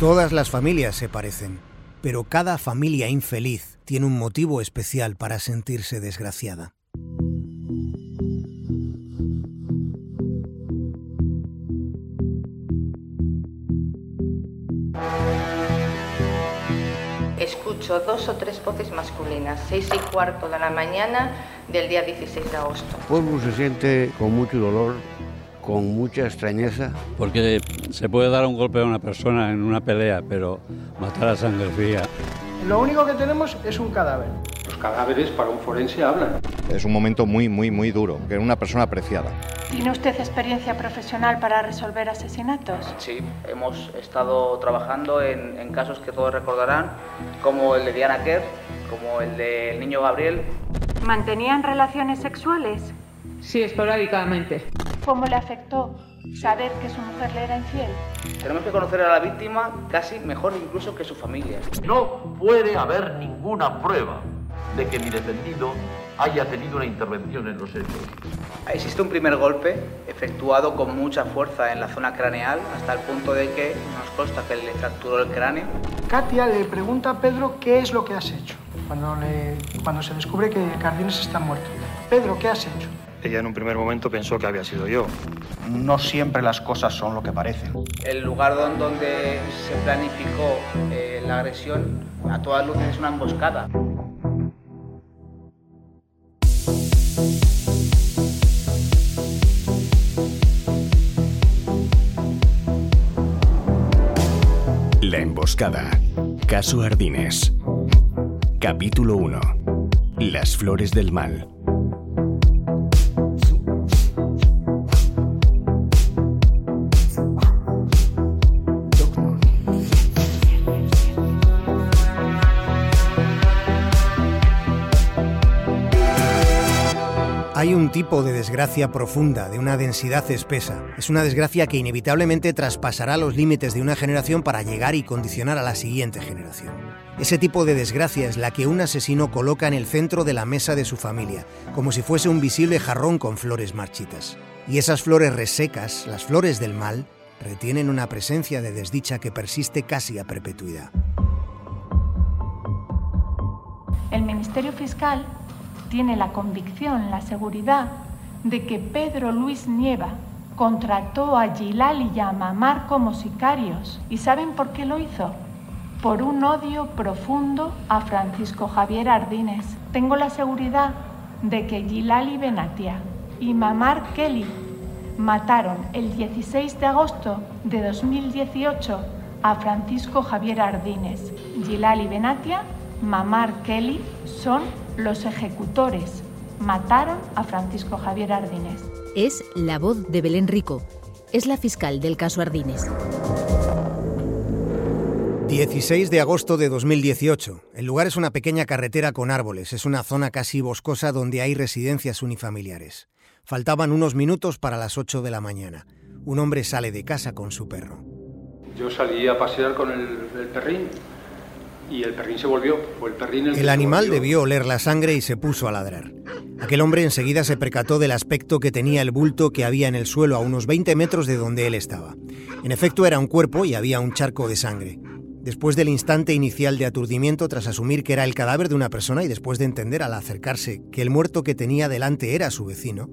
Todas las familias se parecen, pero cada familia infeliz tiene un motivo especial para sentirse desgraciada. Escucho dos o tres voces masculinas, seis y cuarto de la mañana del día 16 de agosto. El pueblo se siente con mucho dolor, con mucha extrañeza. Porque se puede dar un golpe a una persona en una pelea, pero matar a sangre fría. Lo único que tenemos es un cadáver. Los cadáveres para un forense hablan. Es un momento muy, muy, muy duro, que una persona apreciada. ¿Tiene usted experiencia profesional para resolver asesinatos? Sí, hemos estado trabajando en, en casos que todos recordarán, como el de Diana Kerr, como el del niño Gabriel. ¿Mantenían relaciones sexuales? Sí, esporádicamente. ¿Cómo le afectó saber que su mujer le era infiel? Tenemos que conocer a la víctima casi mejor incluso que su familia. No puede haber ninguna prueba de que mi defendido haya tenido una intervención en los hechos. Existe un primer golpe efectuado con mucha fuerza en la zona craneal hasta el punto de que nos consta que le fracturó el cráneo. Katia le pregunta a Pedro qué es lo que has hecho cuando, le, cuando se descubre que Cardines está muerto. Pedro, ¿qué has hecho? Ella en un primer momento pensó que había sido yo. No siempre las cosas son lo que parecen. El lugar don- donde se planificó eh, la agresión a todas luces es una emboscada. La emboscada. Caso Ardines. Capítulo 1. Las flores del mal. Un tipo de desgracia profunda, de una densidad espesa. Es una desgracia que inevitablemente traspasará los límites de una generación para llegar y condicionar a la siguiente generación. Ese tipo de desgracia es la que un asesino coloca en el centro de la mesa de su familia, como si fuese un visible jarrón con flores marchitas. Y esas flores resecas, las flores del mal, retienen una presencia de desdicha que persiste casi a perpetuidad. El Ministerio Fiscal tiene la convicción, la seguridad de que Pedro Luis Nieva contrató a Gilal y a Mamar como sicarios. ¿Y saben por qué lo hizo? Por un odio profundo a Francisco Javier Ardines. Tengo la seguridad de que Gilal y Benatia y Mamar Kelly mataron el 16 de agosto de 2018 a Francisco Javier Ardines. Gilal y Benatia, Mamar Kelly son los ejecutores. Mataron a Francisco Javier Ardines. Es la voz de Belén Rico. Es la fiscal del caso Ardines. 16 de agosto de 2018. El lugar es una pequeña carretera con árboles. Es una zona casi boscosa donde hay residencias unifamiliares. Faltaban unos minutos para las 8 de la mañana. Un hombre sale de casa con su perro. Yo salí a pasear con el, el perrín y el perrín se volvió. Fue el perrín el, que El se animal volvió. debió oler la sangre y se puso a ladrar. Aquel hombre enseguida se percató del aspecto que tenía el bulto que había en el suelo a unos 20 metros de donde él estaba. En efecto era un cuerpo y había un charco de sangre. Después del instante inicial de aturdimiento tras asumir que era el cadáver de una persona y después de entender al acercarse que el muerto que tenía delante era su vecino,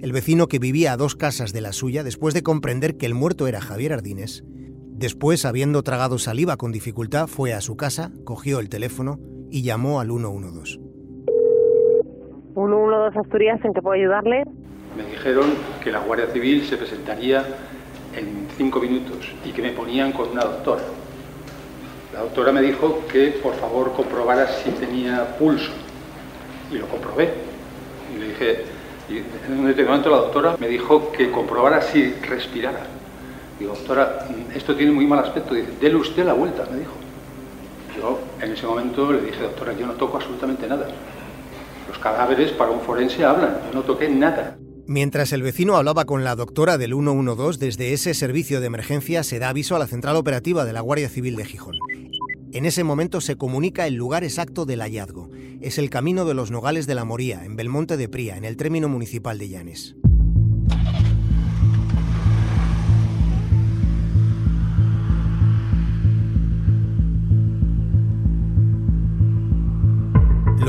el vecino que vivía a dos casas de la suya, después de comprender que el muerto era Javier Ardines, después, habiendo tragado saliva con dificultad, fue a su casa, cogió el teléfono y llamó al 112. 112 Asturias, ¿en qué puedo ayudarle? Me dijeron que la Guardia Civil se presentaría en cinco minutos y que me ponían con una doctora. La doctora me dijo que por favor comprobara si tenía pulso. Y lo comprobé. Y le dije, y en un determinado momento la doctora me dijo que comprobara si respirara. Digo, doctora, esto tiene muy mal aspecto. Dice, dele usted la vuelta, me dijo. Yo en ese momento le dije, doctora, yo no toco absolutamente nada. Los cadáveres para un forense hablan, yo no toqué nada. Mientras el vecino hablaba con la doctora del 112, desde ese servicio de emergencia se da aviso a la central operativa de la Guardia Civil de Gijón. En ese momento se comunica el lugar exacto del hallazgo. Es el camino de los Nogales de la Moría, en Belmonte de Pría, en el término municipal de Llanes.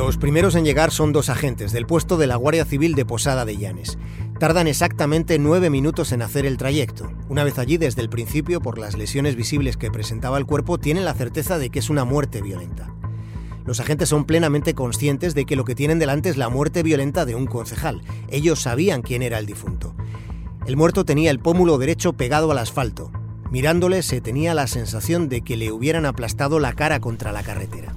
Los primeros en llegar son dos agentes del puesto de la Guardia Civil de Posada de Llanes. Tardan exactamente nueve minutos en hacer el trayecto. Una vez allí, desde el principio, por las lesiones visibles que presentaba el cuerpo, tienen la certeza de que es una muerte violenta. Los agentes son plenamente conscientes de que lo que tienen delante es la muerte violenta de un concejal. Ellos sabían quién era el difunto. El muerto tenía el pómulo derecho pegado al asfalto. Mirándole se tenía la sensación de que le hubieran aplastado la cara contra la carretera.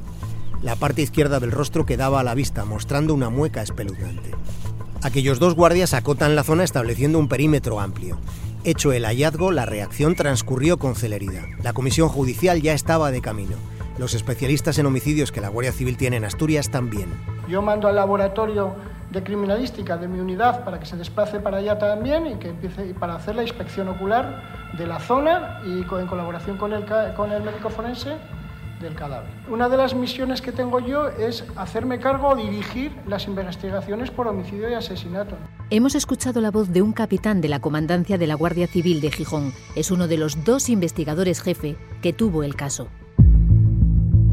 La parte izquierda del rostro quedaba a la vista, mostrando una mueca espeluznante. Aquellos dos guardias acotan la zona estableciendo un perímetro amplio. Hecho el hallazgo, la reacción transcurrió con celeridad. La comisión judicial ya estaba de camino. Los especialistas en homicidios que la Guardia Civil tiene en Asturias también. Yo mando al laboratorio de criminalística de mi unidad para que se desplace para allá también y que empiece para hacer la inspección ocular de la zona y en colaboración con el, con el médico forense del cadáver. Una de las misiones que tengo yo es hacerme cargo o dirigir las investigaciones por homicidio y asesinato. Hemos escuchado la voz de un capitán de la comandancia de la Guardia Civil de Gijón. Es uno de los dos investigadores jefe que tuvo el caso.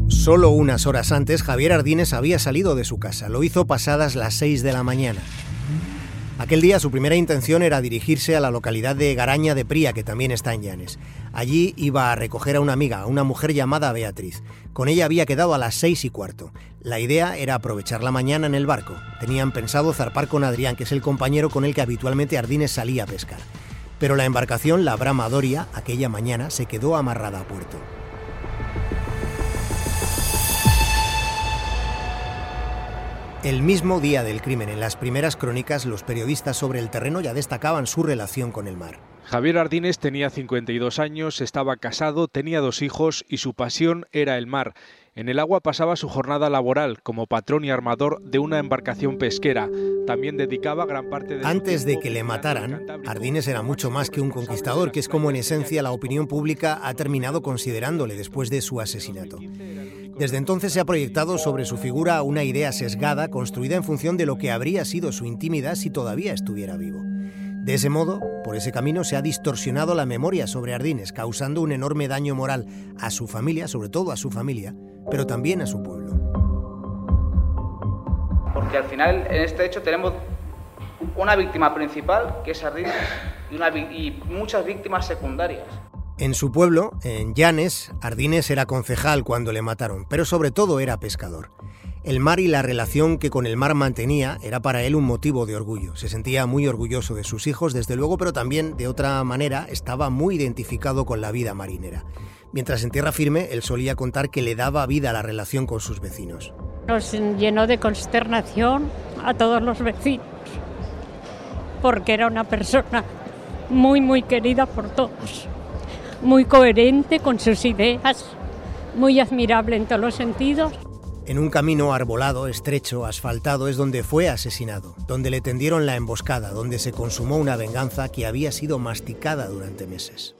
Solo unas horas antes, Javier Ardines había salido de su casa. Lo hizo pasadas las 6 de la mañana. Aquel día su primera intención era dirigirse a la localidad de Garaña de Pría, que también está en Llanes. Allí iba a recoger a una amiga, una mujer llamada Beatriz. Con ella había quedado a las seis y cuarto. La idea era aprovechar la mañana en el barco. Tenían pensado zarpar con Adrián, que es el compañero con el que habitualmente Ardines salía a pescar. Pero la embarcación, la Brama Doria, aquella mañana se quedó amarrada a puerto. El mismo día del crimen, en las primeras crónicas, los periodistas sobre el terreno ya destacaban su relación con el mar. Javier Ardines tenía 52 años, estaba casado, tenía dos hijos y su pasión era el mar. En el agua pasaba su jornada laboral como patrón y armador de una embarcación pesquera. También dedicaba gran parte de... Antes de que le mataran, Ardines era mucho más que un conquistador, que es como en esencia la opinión pública ha terminado considerándole después de su asesinato. Desde entonces se ha proyectado sobre su figura una idea sesgada construida en función de lo que habría sido su intimidad si todavía estuviera vivo. De ese modo, por ese camino se ha distorsionado la memoria sobre Ardines, causando un enorme daño moral a su familia, sobre todo a su familia, pero también a su pueblo. Porque al final en este hecho tenemos una víctima principal, que es Ardines, y, y muchas víctimas secundarias. En su pueblo, en Llanes, Ardines era concejal cuando le mataron, pero sobre todo era pescador. El mar y la relación que con el mar mantenía era para él un motivo de orgullo. Se sentía muy orgulloso de sus hijos, desde luego, pero también, de otra manera, estaba muy identificado con la vida marinera. Mientras en tierra firme, él solía contar que le daba vida a la relación con sus vecinos. Nos llenó de consternación a todos los vecinos, porque era una persona muy, muy querida por todos muy coherente con sus ideas, muy admirable en todos los sentidos. En un camino arbolado, estrecho, asfaltado, es donde fue asesinado, donde le tendieron la emboscada, donde se consumó una venganza que había sido masticada durante meses.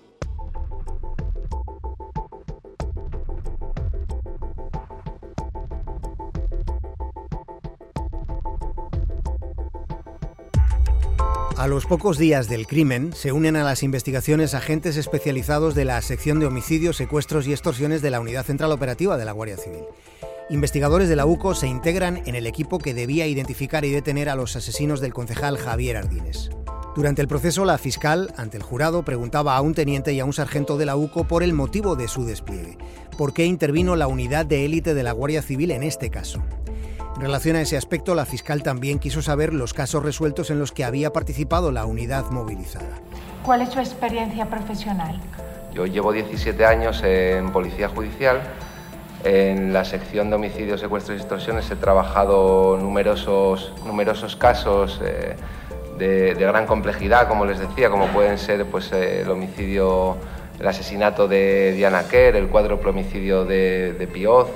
A los pocos días del crimen se unen a las investigaciones agentes especializados de la sección de homicidios, secuestros y extorsiones de la Unidad Central Operativa de la Guardia Civil. Investigadores de la UCO se integran en el equipo que debía identificar y detener a los asesinos del concejal Javier Ardines. Durante el proceso, la fiscal, ante el jurado, preguntaba a un teniente y a un sargento de la UCO por el motivo de su despliegue. ¿Por qué intervino la unidad de élite de la Guardia Civil en este caso? En relación a ese aspecto, la fiscal también quiso saber los casos resueltos en los que había participado la unidad movilizada. ¿Cuál es su experiencia profesional? Yo llevo 17 años en Policía Judicial. En la sección de homicidios, secuestros y extorsiones he trabajado numerosos, numerosos casos eh, de, gran complejidad, como les decía, como pueden ser pues, el homicidio, el asesinato de Diana Kerr, el cuádruple homicidio de, de Pioz,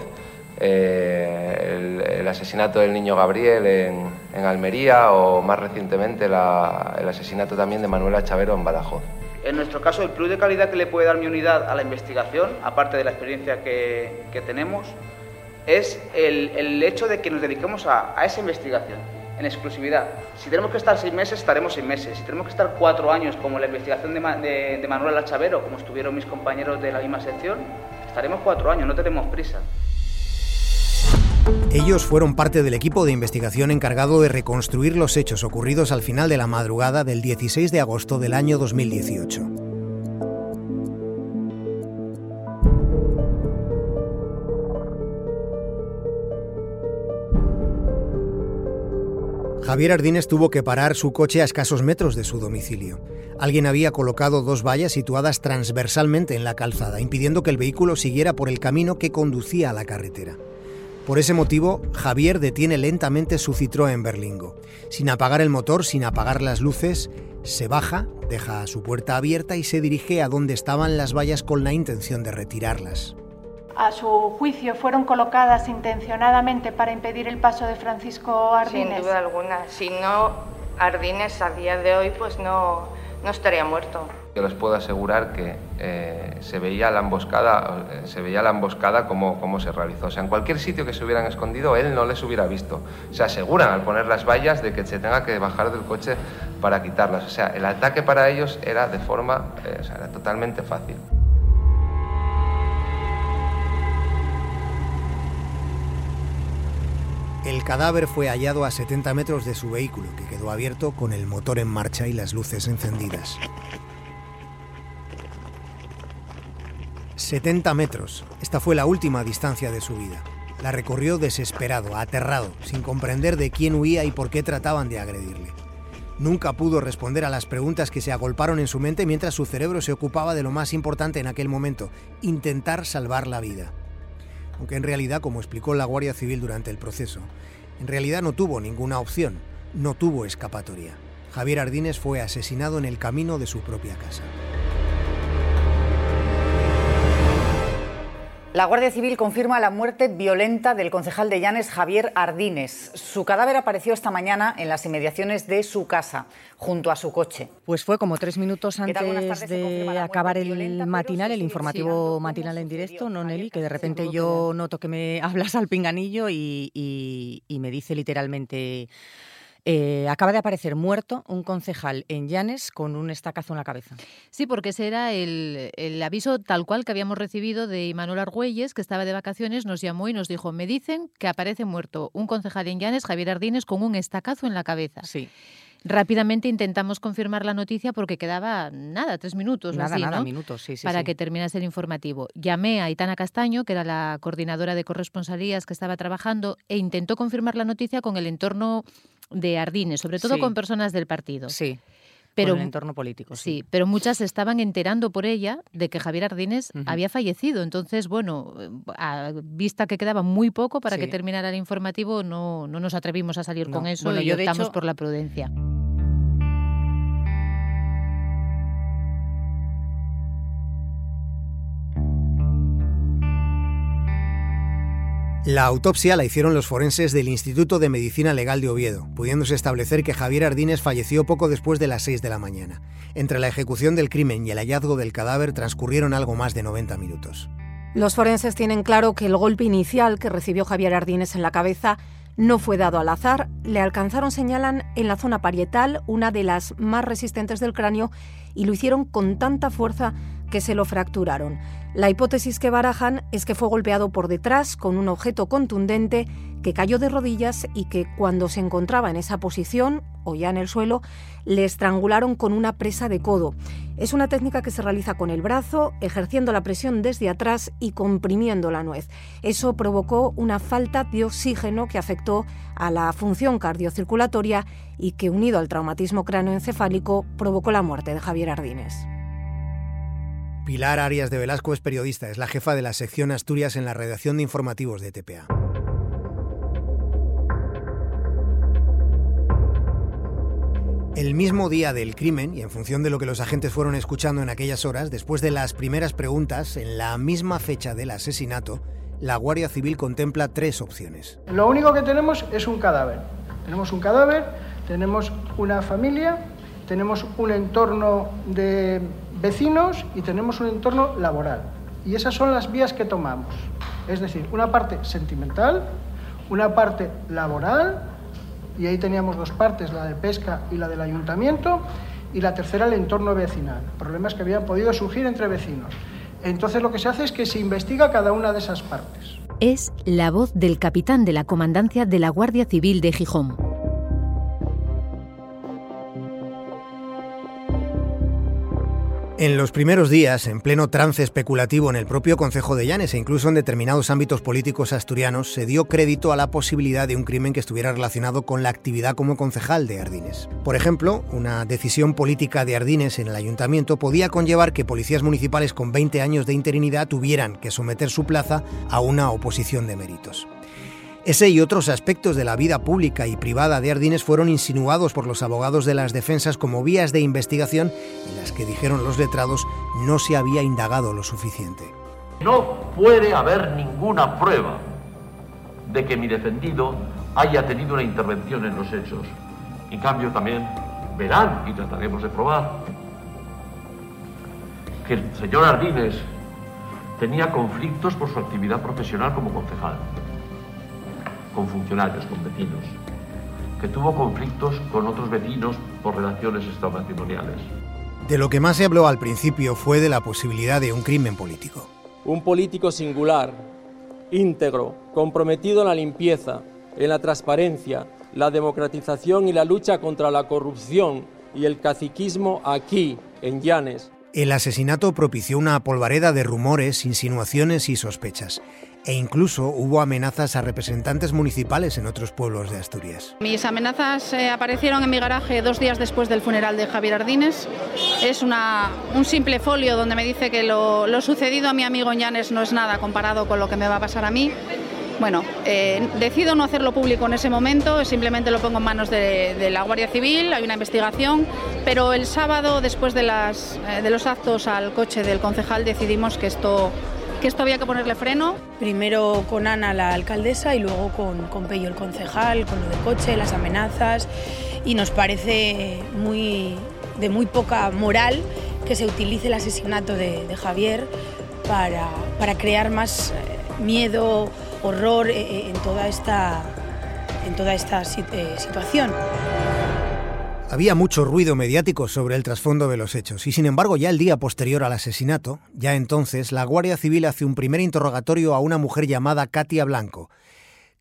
eh, el, asesinato del niño Gabriel en, Almería o más recientemente el asesinato también de Manuela Chavero en Badajoz. En nuestro caso, el plus de calidad que le puede dar mi unidad a la investigación, aparte de la experiencia que, tenemos, es el, hecho de que nos dediquemos a, esa investigación en exclusividad. Si tenemos que estar seis meses, estaremos seis meses. Si tenemos que estar cuatro años, como la investigación de, de, de Manuela Chavero, como estuvieron mis compañeros de la misma sección, estaremos cuatro años, no tenemos prisa. Ellos fueron parte del equipo de investigación encargado de reconstruir los hechos ocurridos al final de la madrugada del 16 de agosto del año 2018. Javier Ardínez tuvo que parar su coche a escasos metros de su domicilio. Alguien había colocado dos vallas situadas transversalmente en la calzada, impidiendo que el vehículo siguiera por el camino que conducía a la carretera. Por ese motivo, Javier detiene lentamente su Citroën en Berlingo. Sin apagar el motor, sin apagar las luces, se baja, deja su puerta abierta y se dirige a donde estaban las vallas con la intención de retirarlas a su juicio fueron colocadas intencionadamente para impedir el paso de Francisco Ardines? Sin duda alguna. Si no, Ardines a día de hoy pues no, no estaría muerto. Yo les puedo asegurar que eh, se veía la emboscada, eh, se veía la emboscada como, como se realizó. O sea, en cualquier sitio que se hubieran escondido, él no les hubiera visto. Se aseguran al poner las vallas de que se tenga que bajar del coche para quitarlas. O sea, el ataque para ellos era de forma, eh, era totalmente fácil. El cadáver fue hallado a 70 metros de su vehículo, que quedó abierto con el motor en marcha y las luces encendidas. 70 metros. Esta fue la última distancia de su vida. La recorrió desesperado, aterrado, sin comprender de quién huía y por qué trataban de agredirle. Nunca pudo responder a las preguntas que se agolparon en su mente mientras su cerebro se ocupaba de lo más importante en aquel momento, intentar salvar la vida aunque en realidad, como explicó la Guardia Civil durante el proceso, en realidad no tuvo ninguna opción, no tuvo escapatoria. Javier Ardínez fue asesinado en el camino de su propia casa. La Guardia Civil confirma la muerte violenta del concejal de Llanes, Javier Ardines. Su cadáver apareció esta mañana en las inmediaciones de su casa, junto a su coche. Pues fue como tres minutos antes de acabar el matinal, el informativo matinal en directo, ¿no, Nelly? Que de repente yo noto que me hablas al pinganillo y, y me dice literalmente eh, acaba de aparecer muerto un concejal en Llanes con un estacazo en la cabeza. Sí, porque ese era el, aviso tal cual que habíamos recibido de Manuel Argüelles, que estaba de vacaciones, nos llamó y nos dijo, me dicen que aparece muerto un concejal en Llanes, Javier Ardines, con un estacazo en la cabeza. Sí. Rápidamente intentamos confirmar la noticia porque quedaba nada, tres minutos nada, así, nada, minutos, sí, sí, para que terminase el informativo. Llamé a Itana Castaño, que era la coordinadora de corresponsalías que estaba trabajando, e intentó confirmar la noticia con el entorno de Ardines, sobre todo con personas del partido. Sí. Pero, con el entorno político. Sí. pero muchas se estaban enterando por ella de que Javier Ardines había fallecido. Entonces, bueno, a vista que quedaba muy poco para que terminara el informativo, no, no nos atrevimos a salir con eso y optamos por la prudencia. La autopsia la hicieron los forenses del Instituto de Medicina Legal de Oviedo, pudiéndose establecer que Javier Ardínez falleció poco después de las 6 de la mañana. Entre la ejecución del crimen y el hallazgo del cadáver transcurrieron algo más de 90 minutos. Los forenses tienen claro que el golpe inicial que recibió Javier Ardínez en la cabeza no fue dado al azar, le alcanzaron, señalan, en la zona parietal, una de las más resistentes del cráneo, y lo hicieron con tanta fuerza que se lo fracturaron. La hipótesis que barajan es que fue golpeado por detrás con un objeto contundente que cayó de rodillas y que cuando se encontraba en esa posición o ya en el suelo, le estrangularon con una presa de codo. Es una técnica que se realiza con el brazo, ejerciendo la presión desde atrás y comprimiendo la nuez. Eso provocó una falta de oxígeno que afectó a la función cardiocirculatoria y que, unido al traumatismo cráneoencefálico, provocó la muerte de Javier Ardines. Pilar Arias de Velasco es periodista, es la jefa de la sección Asturias en la redacción de informativos de TPA. El mismo día del crimen, y en función de lo que los agentes fueron escuchando en aquellas horas, después de las primeras preguntas, en la misma fecha del asesinato, la Guardia Civil contempla tres opciones. Lo único que tenemos es un cadáver. Tenemos un cadáver, tenemos una familia, tenemos un entorno de vecinos y tenemos un entorno laboral. Y esas son las vías que tomamos. Es decir, una parte sentimental, una parte laboral, y ahí teníamos dos partes, la de pesca y la del ayuntamiento, y la tercera el entorno vecinal, problemas que habían podido surgir entre vecinos. Entonces lo que se hace es que se investiga cada una de esas partes. Es la voz del capitán de la comandancia de la Guardia Civil de Gijón. En los primeros días, en pleno trance especulativo en el propio Concejo de Llanes e incluso en determinados ámbitos políticos asturianos, se dio crédito a la posibilidad de un crimen que estuviera relacionado con la actividad como concejal de Ardines. Por ejemplo, una decisión política de Ardines en el ayuntamiento podía conllevar que policías municipales con 20 años de interinidad tuvieran que someter su plaza a una oposición de méritos. Ese y otros aspectos de la vida pública y privada de Ardines fueron insinuados por los abogados de las defensas como vías de investigación en las que dijeron los letrados no se había indagado lo suficiente. No puede haber ninguna prueba de que mi defendido haya tenido una intervención en los hechos. En cambio, también verán y trataremos de probar que el señor Ardines tenía conflictos por su actividad profesional como concejal con funcionarios, con vecinos, que tuvo conflictos con otros vecinos por relaciones extramatrimoniales. De lo que más se habló al principio fue de la posibilidad de un crimen político. Un político singular, íntegro, comprometido en la limpieza, en la transparencia, la democratización y la lucha contra la corrupción y el caciquismo aquí, en Llanes. El asesinato propició una polvareda de rumores, insinuaciones y sospechas e incluso hubo amenazas a representantes municipales en otros pueblos de Asturias. Mis amenazas eh, aparecieron en mi garaje dos días después del funeral de Javier Ardines. Es un simple folio donde me dice que lo, sucedido a mi amigo Ñanes no es nada comparado con lo que me va a pasar a mí. Bueno, eh, decido no hacerlo público en ese momento, simplemente lo pongo en manos de, la Guardia Civil, hay una investigación, pero el sábado, después de, eh, de los actos al coche del concejal, decidimos que esto que esto había que ponerle freno. Primero con Ana, la alcaldesa, y luego con, con Pello, el concejal, con lo del coche, las amenazas. Y nos parece muy, de muy poca moral que se utilice el asesinato de, Javier para, para, crear más eh, miedo, horror eh, eh, en toda esta, en toda esta situación. Había mucho ruido mediático sobre el trasfondo de los hechos y sin embargo ya el día posterior al asesinato, ya entonces, la Guardia Civil hace un primer interrogatorio a una mujer llamada Katia Blanco.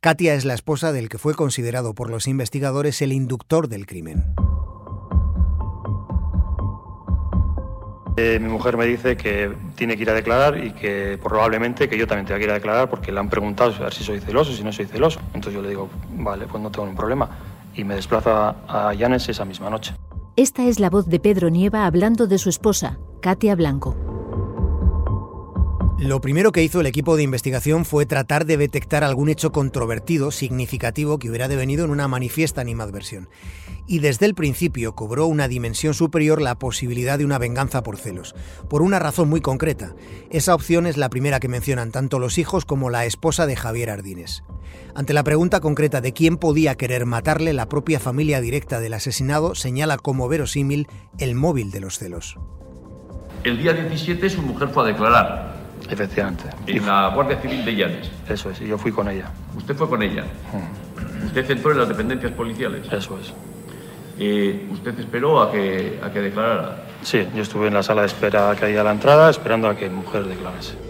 Katia es la esposa del que fue considerado por los investigadores el inductor del crimen. Eh, mi mujer me dice que tiene que ir a declarar y que probablemente que yo también tenga que ir a declarar porque le han preguntado a ver si soy celoso, si no soy celoso. Entonces yo le digo, vale, pues no tengo ningún problema y me desplazo a Llanes esa misma noche. Esta es la voz de Pedro Nieva hablando de su esposa, Katia Blanco. Lo primero que hizo el equipo de investigación fue tratar de detectar algún hecho controvertido, significativo, que hubiera devenido en una manifiesta animadversión. Y desde el principio cobró una dimensión superior la posibilidad de una venganza por celos, por una razón muy concreta. Esa opción es la primera que mencionan tanto los hijos como la esposa de Javier Ardines. Ante la pregunta concreta de quién podía querer matarle, la propia familia directa del asesinado señala como verosímil el móvil de los celos. El día 17 su mujer fue a declarar Efectivamente. En la Guardia Civil de Llanes. Eso es, y yo fui con ella. ¿Usted fue con ella? Mm. ¿Usted entró en las dependencias policiales? Eso es. ¿Y ¿Usted esperó a que, a que declarara? Sí, yo estuve en la sala de espera que hay a la entrada esperando a que mujer declarase.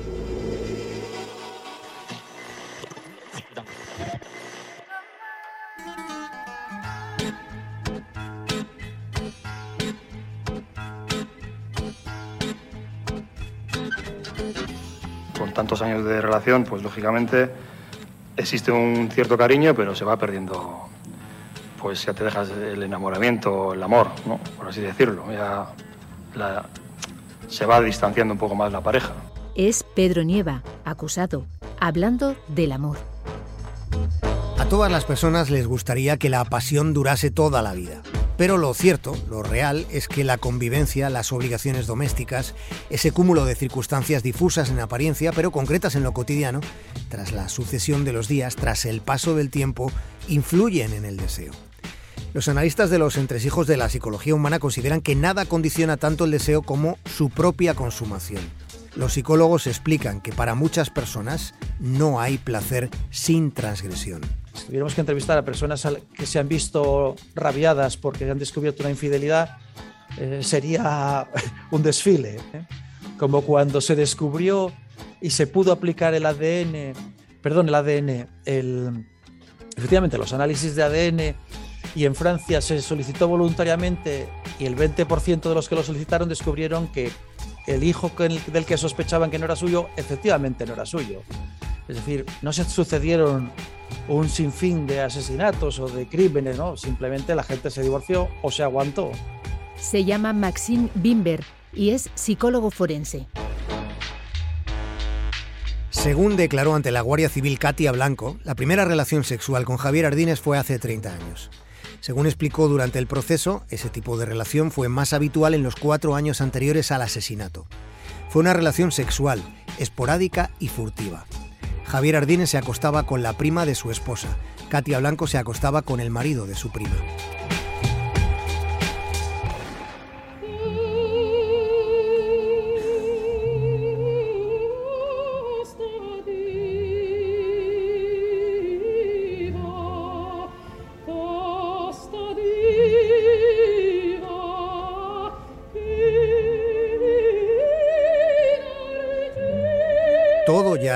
Tantos años de relación, pues lógicamente existe un cierto cariño, pero se va perdiendo, pues ya te dejas el enamoramiento, el amor, ¿no? por así decirlo. Ya se va distanciando un poco más la pareja. Es Pedro Nieva, acusado, hablando del amor. A todas las personas les gustaría que la pasión durase toda la vida. Pero lo cierto, lo real, es que la convivencia, las obligaciones domésticas, ese cúmulo de circunstancias difusas en apariencia, pero concretas en lo cotidiano, tras la sucesión de los días, tras el paso del tiempo, influyen en el deseo. Los analistas de los entresijos de la psicología humana consideran que nada condiciona tanto el deseo como su propia consumación. Los psicólogos explican que para muchas personas no hay placer sin transgresión. Si tuviéramos que entrevistar a personas que se han visto rabiadas porque han descubierto una infidelidad, eh, sería un desfile. ¿eh? Como cuando se descubrió y se pudo aplicar el ADN perdón, el ADN, efectivamente los análisis de ADN y en Francia se solicitó voluntariamente y el 20% de los que lo solicitaron descubrieron que el hijo del que sospechaban que no era suyo, efectivamente no era suyo. Es decir, no se sucedieron un sinfín de asesinatos o de crímenes, ¿no? Simplemente la gente se divorció o se aguantó. Se llama Maxime Bimber y es psicólogo forense. Según declaró ante la Guardia Civil Katia Blanco, la primera relación sexual con Javier Ardínez fue hace 30 años. Según explicó durante el proceso, ese tipo de relación fue más habitual en los cuatro años anteriores al asesinato. Fue una relación sexual, esporádica y furtiva. Javier Ardínez se acostaba con la prima de su esposa. Katia Blanco se acostaba con el marido de su prima.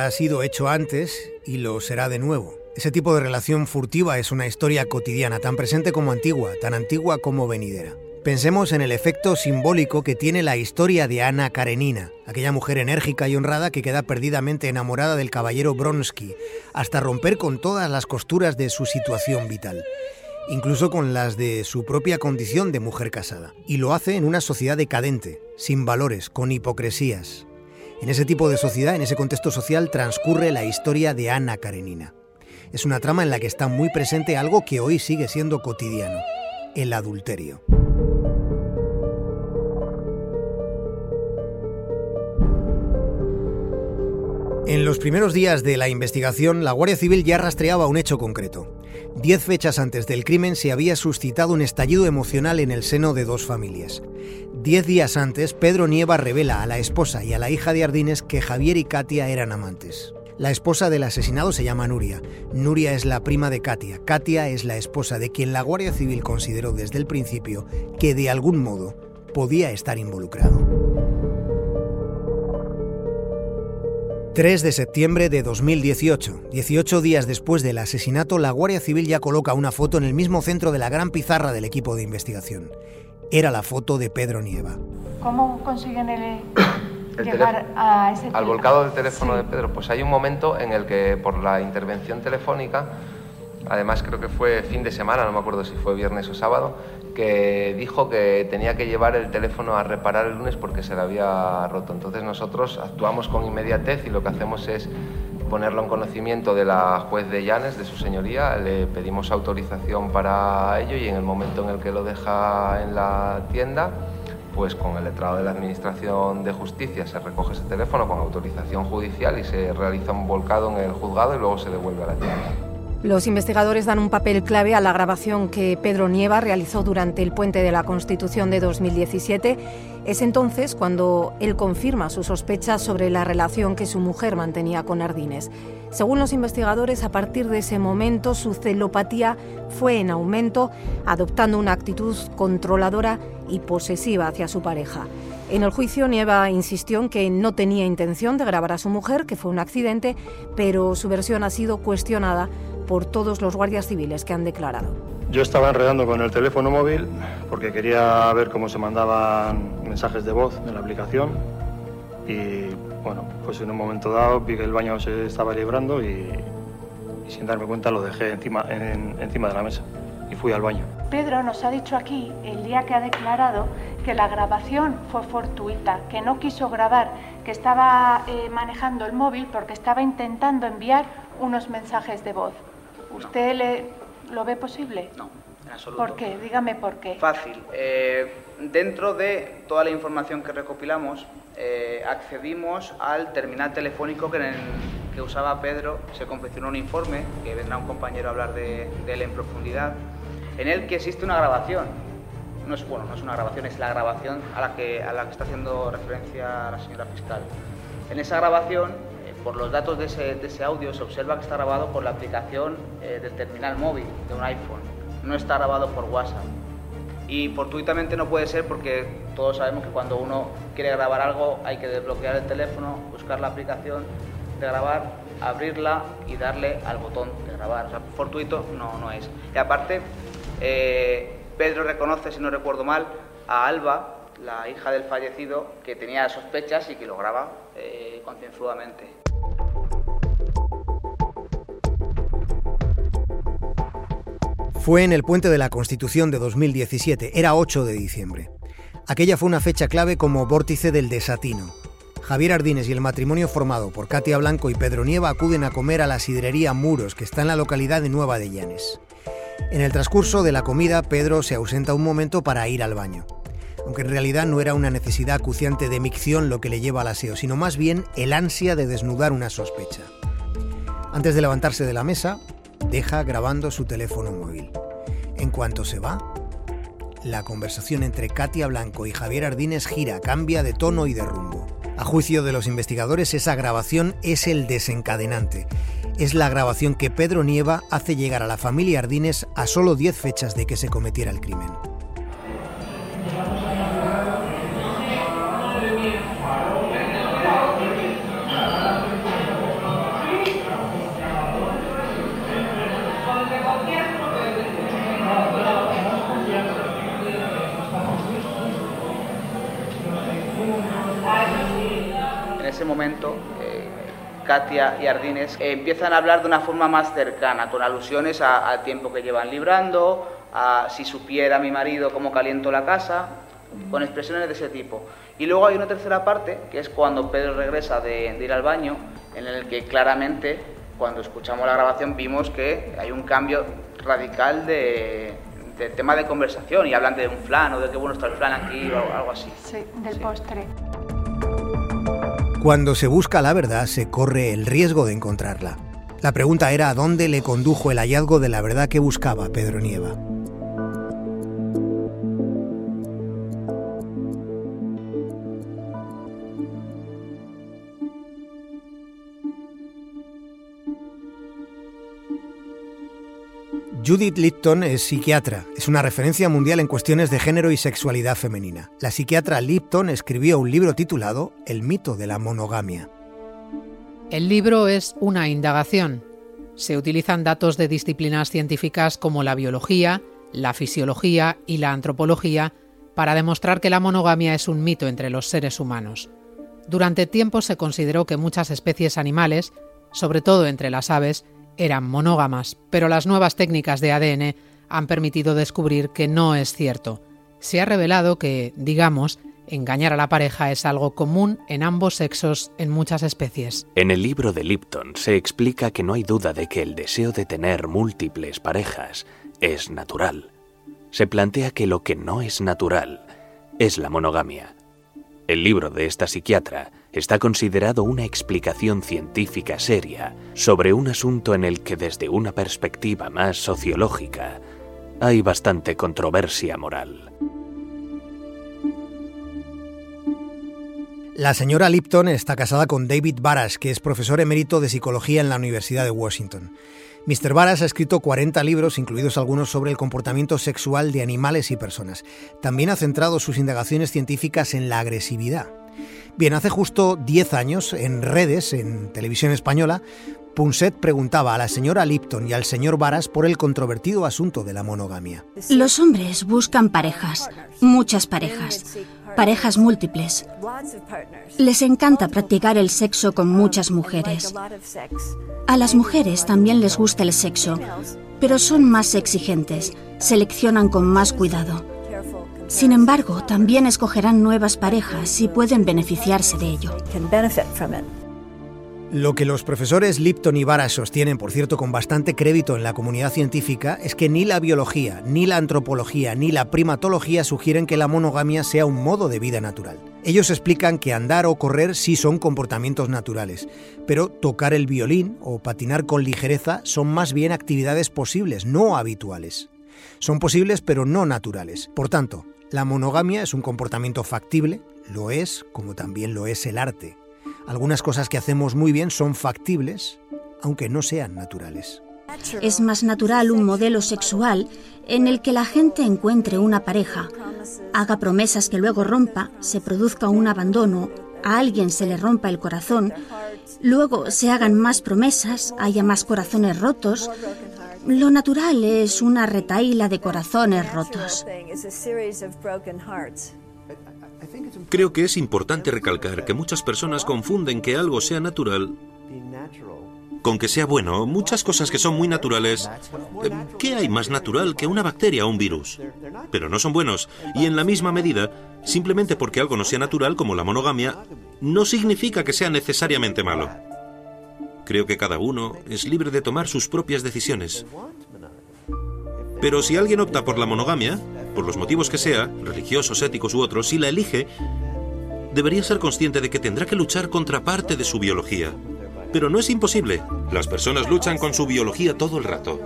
Ha sido hecho antes y lo será de nuevo. Ese tipo de relación furtiva es una historia cotidiana, tan presente como antigua, tan antigua como venidera. Pensemos en el efecto simbólico que tiene la historia de Ana Karenina, aquella mujer enérgica y honrada que queda perdidamente enamorada del caballero Bronsky, hasta romper con todas las costuras de su situación vital, incluso con las de su propia condición de mujer casada. Y lo hace en una sociedad decadente, sin valores, con hipocresías, en ese tipo de sociedad, en ese contexto social, transcurre la historia de Ana Karenina. Es una trama en la que está muy presente algo que hoy sigue siendo cotidiano, el adulterio. En los primeros días de la investigación, la Guardia Civil ya rastreaba un hecho concreto. Diez fechas antes del crimen se había suscitado un estallido emocional en el seno de dos familias. Diez días antes, Pedro Nieva revela a la esposa y a la hija de Ardines que Javier y Katia eran amantes. La esposa del asesinado se llama Nuria. Nuria es la prima de Katia. Katia es la esposa de quien la Guardia Civil consideró desde el principio que de algún modo podía estar involucrado. 3 de septiembre de 2018. 18 días después del asesinato, la Guardia Civil ya coloca una foto en el mismo centro de la gran pizarra del equipo de investigación. Era la foto de Pedro Nieva. ¿Cómo consiguen el, llegar a ese Al volcado del teléfono de Pedro, pues hay un momento en el que por la intervención telefónica, además creo que fue fin de semana, no me acuerdo si fue viernes o sábado, que dijo que tenía que llevar el teléfono a reparar el lunes porque se le había roto. Entonces nosotros actuamos con inmediatez y lo que hacemos es ponerlo en conocimiento de la juez de Llanes, de su señoría, le pedimos autorización para ello y en el momento en el que lo deja en la tienda, pues con el letrado de la Administración de Justicia se recoge ese teléfono con autorización judicial y se realiza un volcado en el juzgado y luego se devuelve a la tienda. Los investigadores dan un papel clave a la grabación que Pedro Nieva realizó durante el puente de la Constitución de 2017. Es entonces cuando él confirma sus sospechas sobre la relación que su mujer mantenía con Ardines. Según los investigadores, a partir de ese momento su celopatía fue en aumento, adoptando una actitud controladora y posesiva hacia su pareja. En el juicio, Nieva insistió en que no tenía intención de grabar a su mujer, que fue un accidente, pero su versión ha sido cuestionada por todos los guardias civiles que han declarado. Yo estaba enredando con el teléfono móvil porque quería ver cómo se mandaban mensajes de voz en la aplicación y bueno, pues en un momento dado vi que el baño se estaba librando y, sin darme cuenta lo dejé encima, encima de la mesa y fui al baño. Pedro nos ha dicho aquí, el día que ha declarado, que la grabación fue fortuita, que no quiso grabar, que estaba eh, manejando el móvil porque estaba intentando enviar unos mensajes de voz. ¿Usted le, lo ve posible? No, en absoluto. ¿Por qué? Dígame por qué. Fácil. Eh, dentro de toda la información que recopilamos, eh, accedimos al terminal telefónico que, en que usaba Pedro. Se confeccionó un informe, que vendrá un compañero a hablar de, él en profundidad, en el que existe una grabación. No es, bueno, no es una grabación, es la grabación a la que, a la que está haciendo referencia la señora fiscal. En esa grabación por los datos de ese, audio se observa que está grabado por la aplicación eh, del terminal móvil de un iPhone, no está grabado por WhatsApp. Y fortuitamente no puede ser porque todos sabemos que cuando uno quiere grabar algo hay que desbloquear el teléfono, buscar la aplicación de grabar, abrirla y darle al botón de grabar. O sea, fortuito no, no es. Y aparte, eh, Pedro reconoce, si no recuerdo mal, a Alba, la hija del fallecido, que tenía sospechas y que lo graba eh, concienzudamente. Fue en el puente de la Constitución de 2017, era 8 de diciembre. Aquella fue una fecha clave como vórtice del desatino. Javier Ardines y el matrimonio formado por Katia Blanco y Pedro Nieva acuden a comer a la sidrería Muros, que está en la localidad de Nueva de Llanes. En el transcurso de la comida, Pedro se ausenta un momento para ir al baño. Aunque en realidad no era una necesidad acuciante de micción lo que le lleva al aseo, sino más bien el ansia de desnudar una sospecha. Antes de levantarse de la mesa, deja grabando su teléfono móvil. En cuanto se va, la conversación entre Katia Blanco y Javier Ardines gira, cambia de tono y de rumbo. A juicio de los investigadores, esa grabación es el desencadenante. Es la grabación que Pedro Nieva hace llegar a la familia Ardines a solo 10 fechas de que se cometiera el crimen. Momento eh, Katia y Ardines empiezan a hablar de una forma más cercana, con alusiones al tiempo que llevan librando, a si supiera mi marido cómo caliento la casa, con expresiones de ese tipo. Y luego hay una tercera parte, que es cuando Pedro regresa de, ir al baño, en el que claramente, cuando escuchamos la grabación, vimos que hay un cambio radical de, tema de conversación y hablan de un flan o de qué bueno está el flan aquí o algo así. Sí, del postre. Cuando se busca la verdad, se corre el riesgo de encontrarla. La pregunta era a dónde le condujo el hallazgo de la verdad que buscaba Pedro Nieva. Judith Lipton es psiquiatra, es una referencia mundial en cuestiones de género y sexualidad femenina. La psiquiatra Lipton escribió un libro titulado El mito de la monogamia. El libro es una indagación. Se utilizan datos de disciplinas científicas como la biología, la fisiología y la antropología para demostrar que la monogamia es un mito entre los seres humanos. Durante tiempo se consideró que muchas especies animales, sobre todo entre las aves, eran monógamas, pero las nuevas técnicas de ADN han permitido descubrir que no es cierto. Se ha revelado que, digamos, engañar a la pareja es algo común en ambos sexos en muchas especies. En el libro de Lipton se explica que no hay duda de que el deseo de tener múltiples parejas es natural. Se plantea que lo que no es natural es la monogamia. El libro de esta psiquiatra está considerado una explicación científica seria sobre un asunto en el que desde una perspectiva más sociológica hay bastante controversia moral. La señora Lipton está casada con David Barash, que es profesor emérito de psicología en la Universidad de Washington. Mr. Barash ha escrito 40 libros, incluidos algunos sobre el comportamiento sexual de animales y personas. También ha centrado sus indagaciones científicas en la agresividad. Bien, hace justo 10 años, en redes, en televisión española, Punset preguntaba a la señora Lipton y al señor Varas por el controvertido asunto de la monogamia. Los hombres buscan parejas, muchas parejas, parejas múltiples. Les encanta practicar el sexo con muchas mujeres. A las mujeres también les gusta el sexo, pero son más exigentes, seleccionan con más cuidado. Sin embargo, también escogerán nuevas parejas y pueden beneficiarse de ello. Lo que los profesores Lipton y Vara sostienen, por cierto, con bastante crédito en la comunidad científica, es que ni la biología, ni la antropología, ni la primatología sugieren que la monogamia sea un modo de vida natural. Ellos explican que andar o correr sí son comportamientos naturales, pero tocar el violín o patinar con ligereza son más bien actividades posibles, no habituales. Son posibles pero no naturales. Por tanto, la monogamia es un comportamiento factible, lo es, como también lo es el arte. Algunas cosas que hacemos muy bien son factibles, aunque no sean naturales. Es más natural un modelo sexual en el que la gente encuentre una pareja, haga promesas que luego rompa, se produzca un abandono, a alguien se le rompa el corazón luego se hagan más promesas, haya más corazones rotos. Lo natural es una retaíla de corazones rotos. Creo que es importante recalcar que muchas personas confunden que algo sea natural con que sea bueno. Muchas cosas que son muy naturales. Eh, ¿Qué hay más natural que una bacteria o un virus? Pero no son buenos. Y en la misma medida, simplemente porque algo no sea natural, como la monogamia, no significa que sea necesariamente malo. Creo que cada uno es libre de tomar sus propias decisiones. Pero si alguien opta por la monogamia, por los motivos que sea, religiosos, éticos u otros, si la elige, debería ser consciente de que tendrá que luchar contra parte de su biología. Pero no es imposible. Las personas luchan con su biología todo el rato.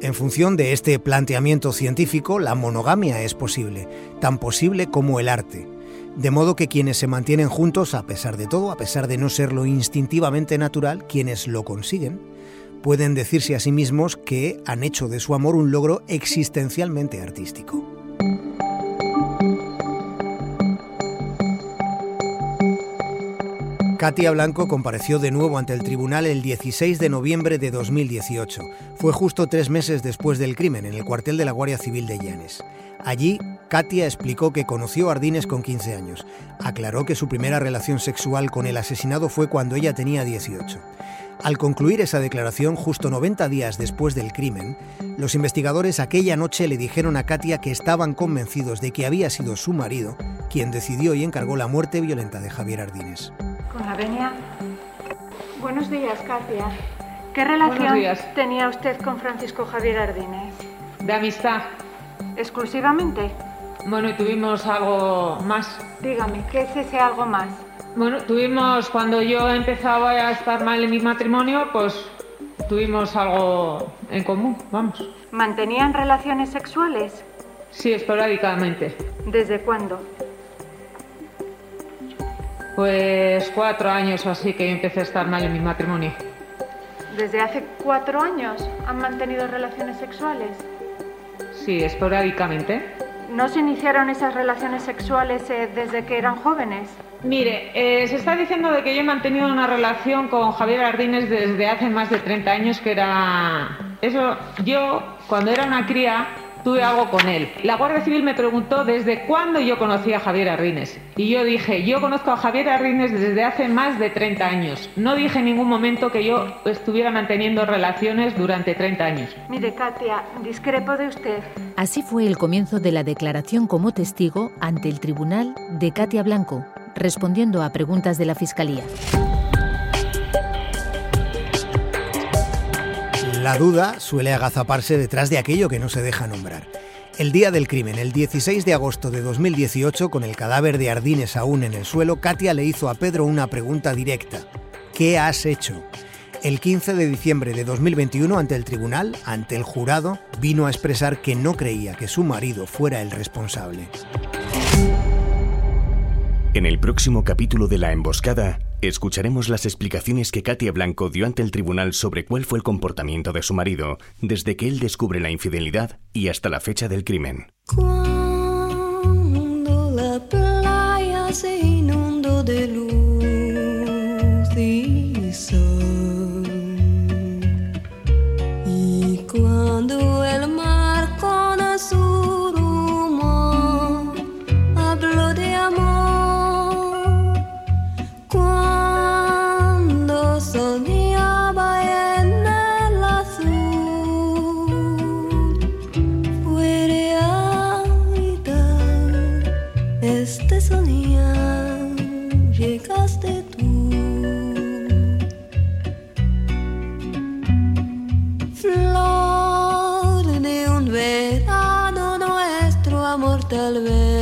En función de este planteamiento científico, la monogamia es posible, tan posible como el arte. De modo que quienes se mantienen juntos, a pesar de todo, a pesar de no serlo instintivamente natural, quienes lo consiguen, pueden decirse a sí mismos que han hecho de su amor un logro existencialmente artístico. Katia Blanco compareció de nuevo ante el tribunal el 16 de noviembre de 2018. Fue justo tres meses después del crimen, en el cuartel de la Guardia Civil de Llanes. Allí, Katia explicó que conoció a Ardines con 15 años. Aclaró que su primera relación sexual con el asesinado fue cuando ella tenía 18. Al concluir esa declaración, justo 90 días después del crimen, los investigadores aquella noche le dijeron a Katia que estaban convencidos de que había sido su marido quien decidió y encargó la muerte violenta de Javier Ardines. Con la venia. Buenos días, Katia. ¿Qué relación tenía usted con Francisco Javier Ardínez? De amistad. ¿Exclusivamente? Bueno, y tuvimos algo más. Dígame, ¿qué es ese algo más? Bueno, tuvimos, cuando yo empezaba a estar mal en mi matrimonio, pues tuvimos algo en común, vamos. ¿Mantenían relaciones sexuales? Sí, esporádicamente. ¿Desde cuándo? Pues cuatro años o así que yo empecé a estar mal en mi matrimonio. ¿Desde hace cuatro años han mantenido relaciones sexuales? Sí, esporádicamente. ¿No se iniciaron esas relaciones sexuales eh, desde que eran jóvenes? Mire, eh, se está diciendo de que yo he mantenido una relación con Javier Ardines desde hace más de 30 años, que era... Eso, yo, cuando era una cría, tuve algo con él. La Guardia Civil me preguntó desde cuándo yo conocía a Javier Arrines. Y yo dije, yo conozco a Javier Arrines desde hace más de 30 años. No dije en ningún momento que yo estuviera manteniendo relaciones durante 30 años. Mire, Katia, discrepo de usted. Así fue el comienzo de la declaración como testigo ante el tribunal de Katia Blanco, respondiendo a preguntas de la Fiscalía. La duda suele agazaparse detrás de aquello que no se deja nombrar. El día del crimen, el 16 de agosto de 2018, con el cadáver de Ardines aún en el suelo, Katia le hizo a Pedro una pregunta directa. ¿Qué has hecho? El 15 de diciembre de 2021, ante el tribunal, ante el jurado, vino a expresar que no creía que su marido fuera el responsable. En el próximo capítulo de La Emboscada, escucharemos las explicaciones que Katia Blanco dio ante el tribunal sobre cuál fue el comportamiento de su marido desde que él descubre la infidelidad y hasta la fecha del crimen. Cuando la playa se inundó de luz y tal vez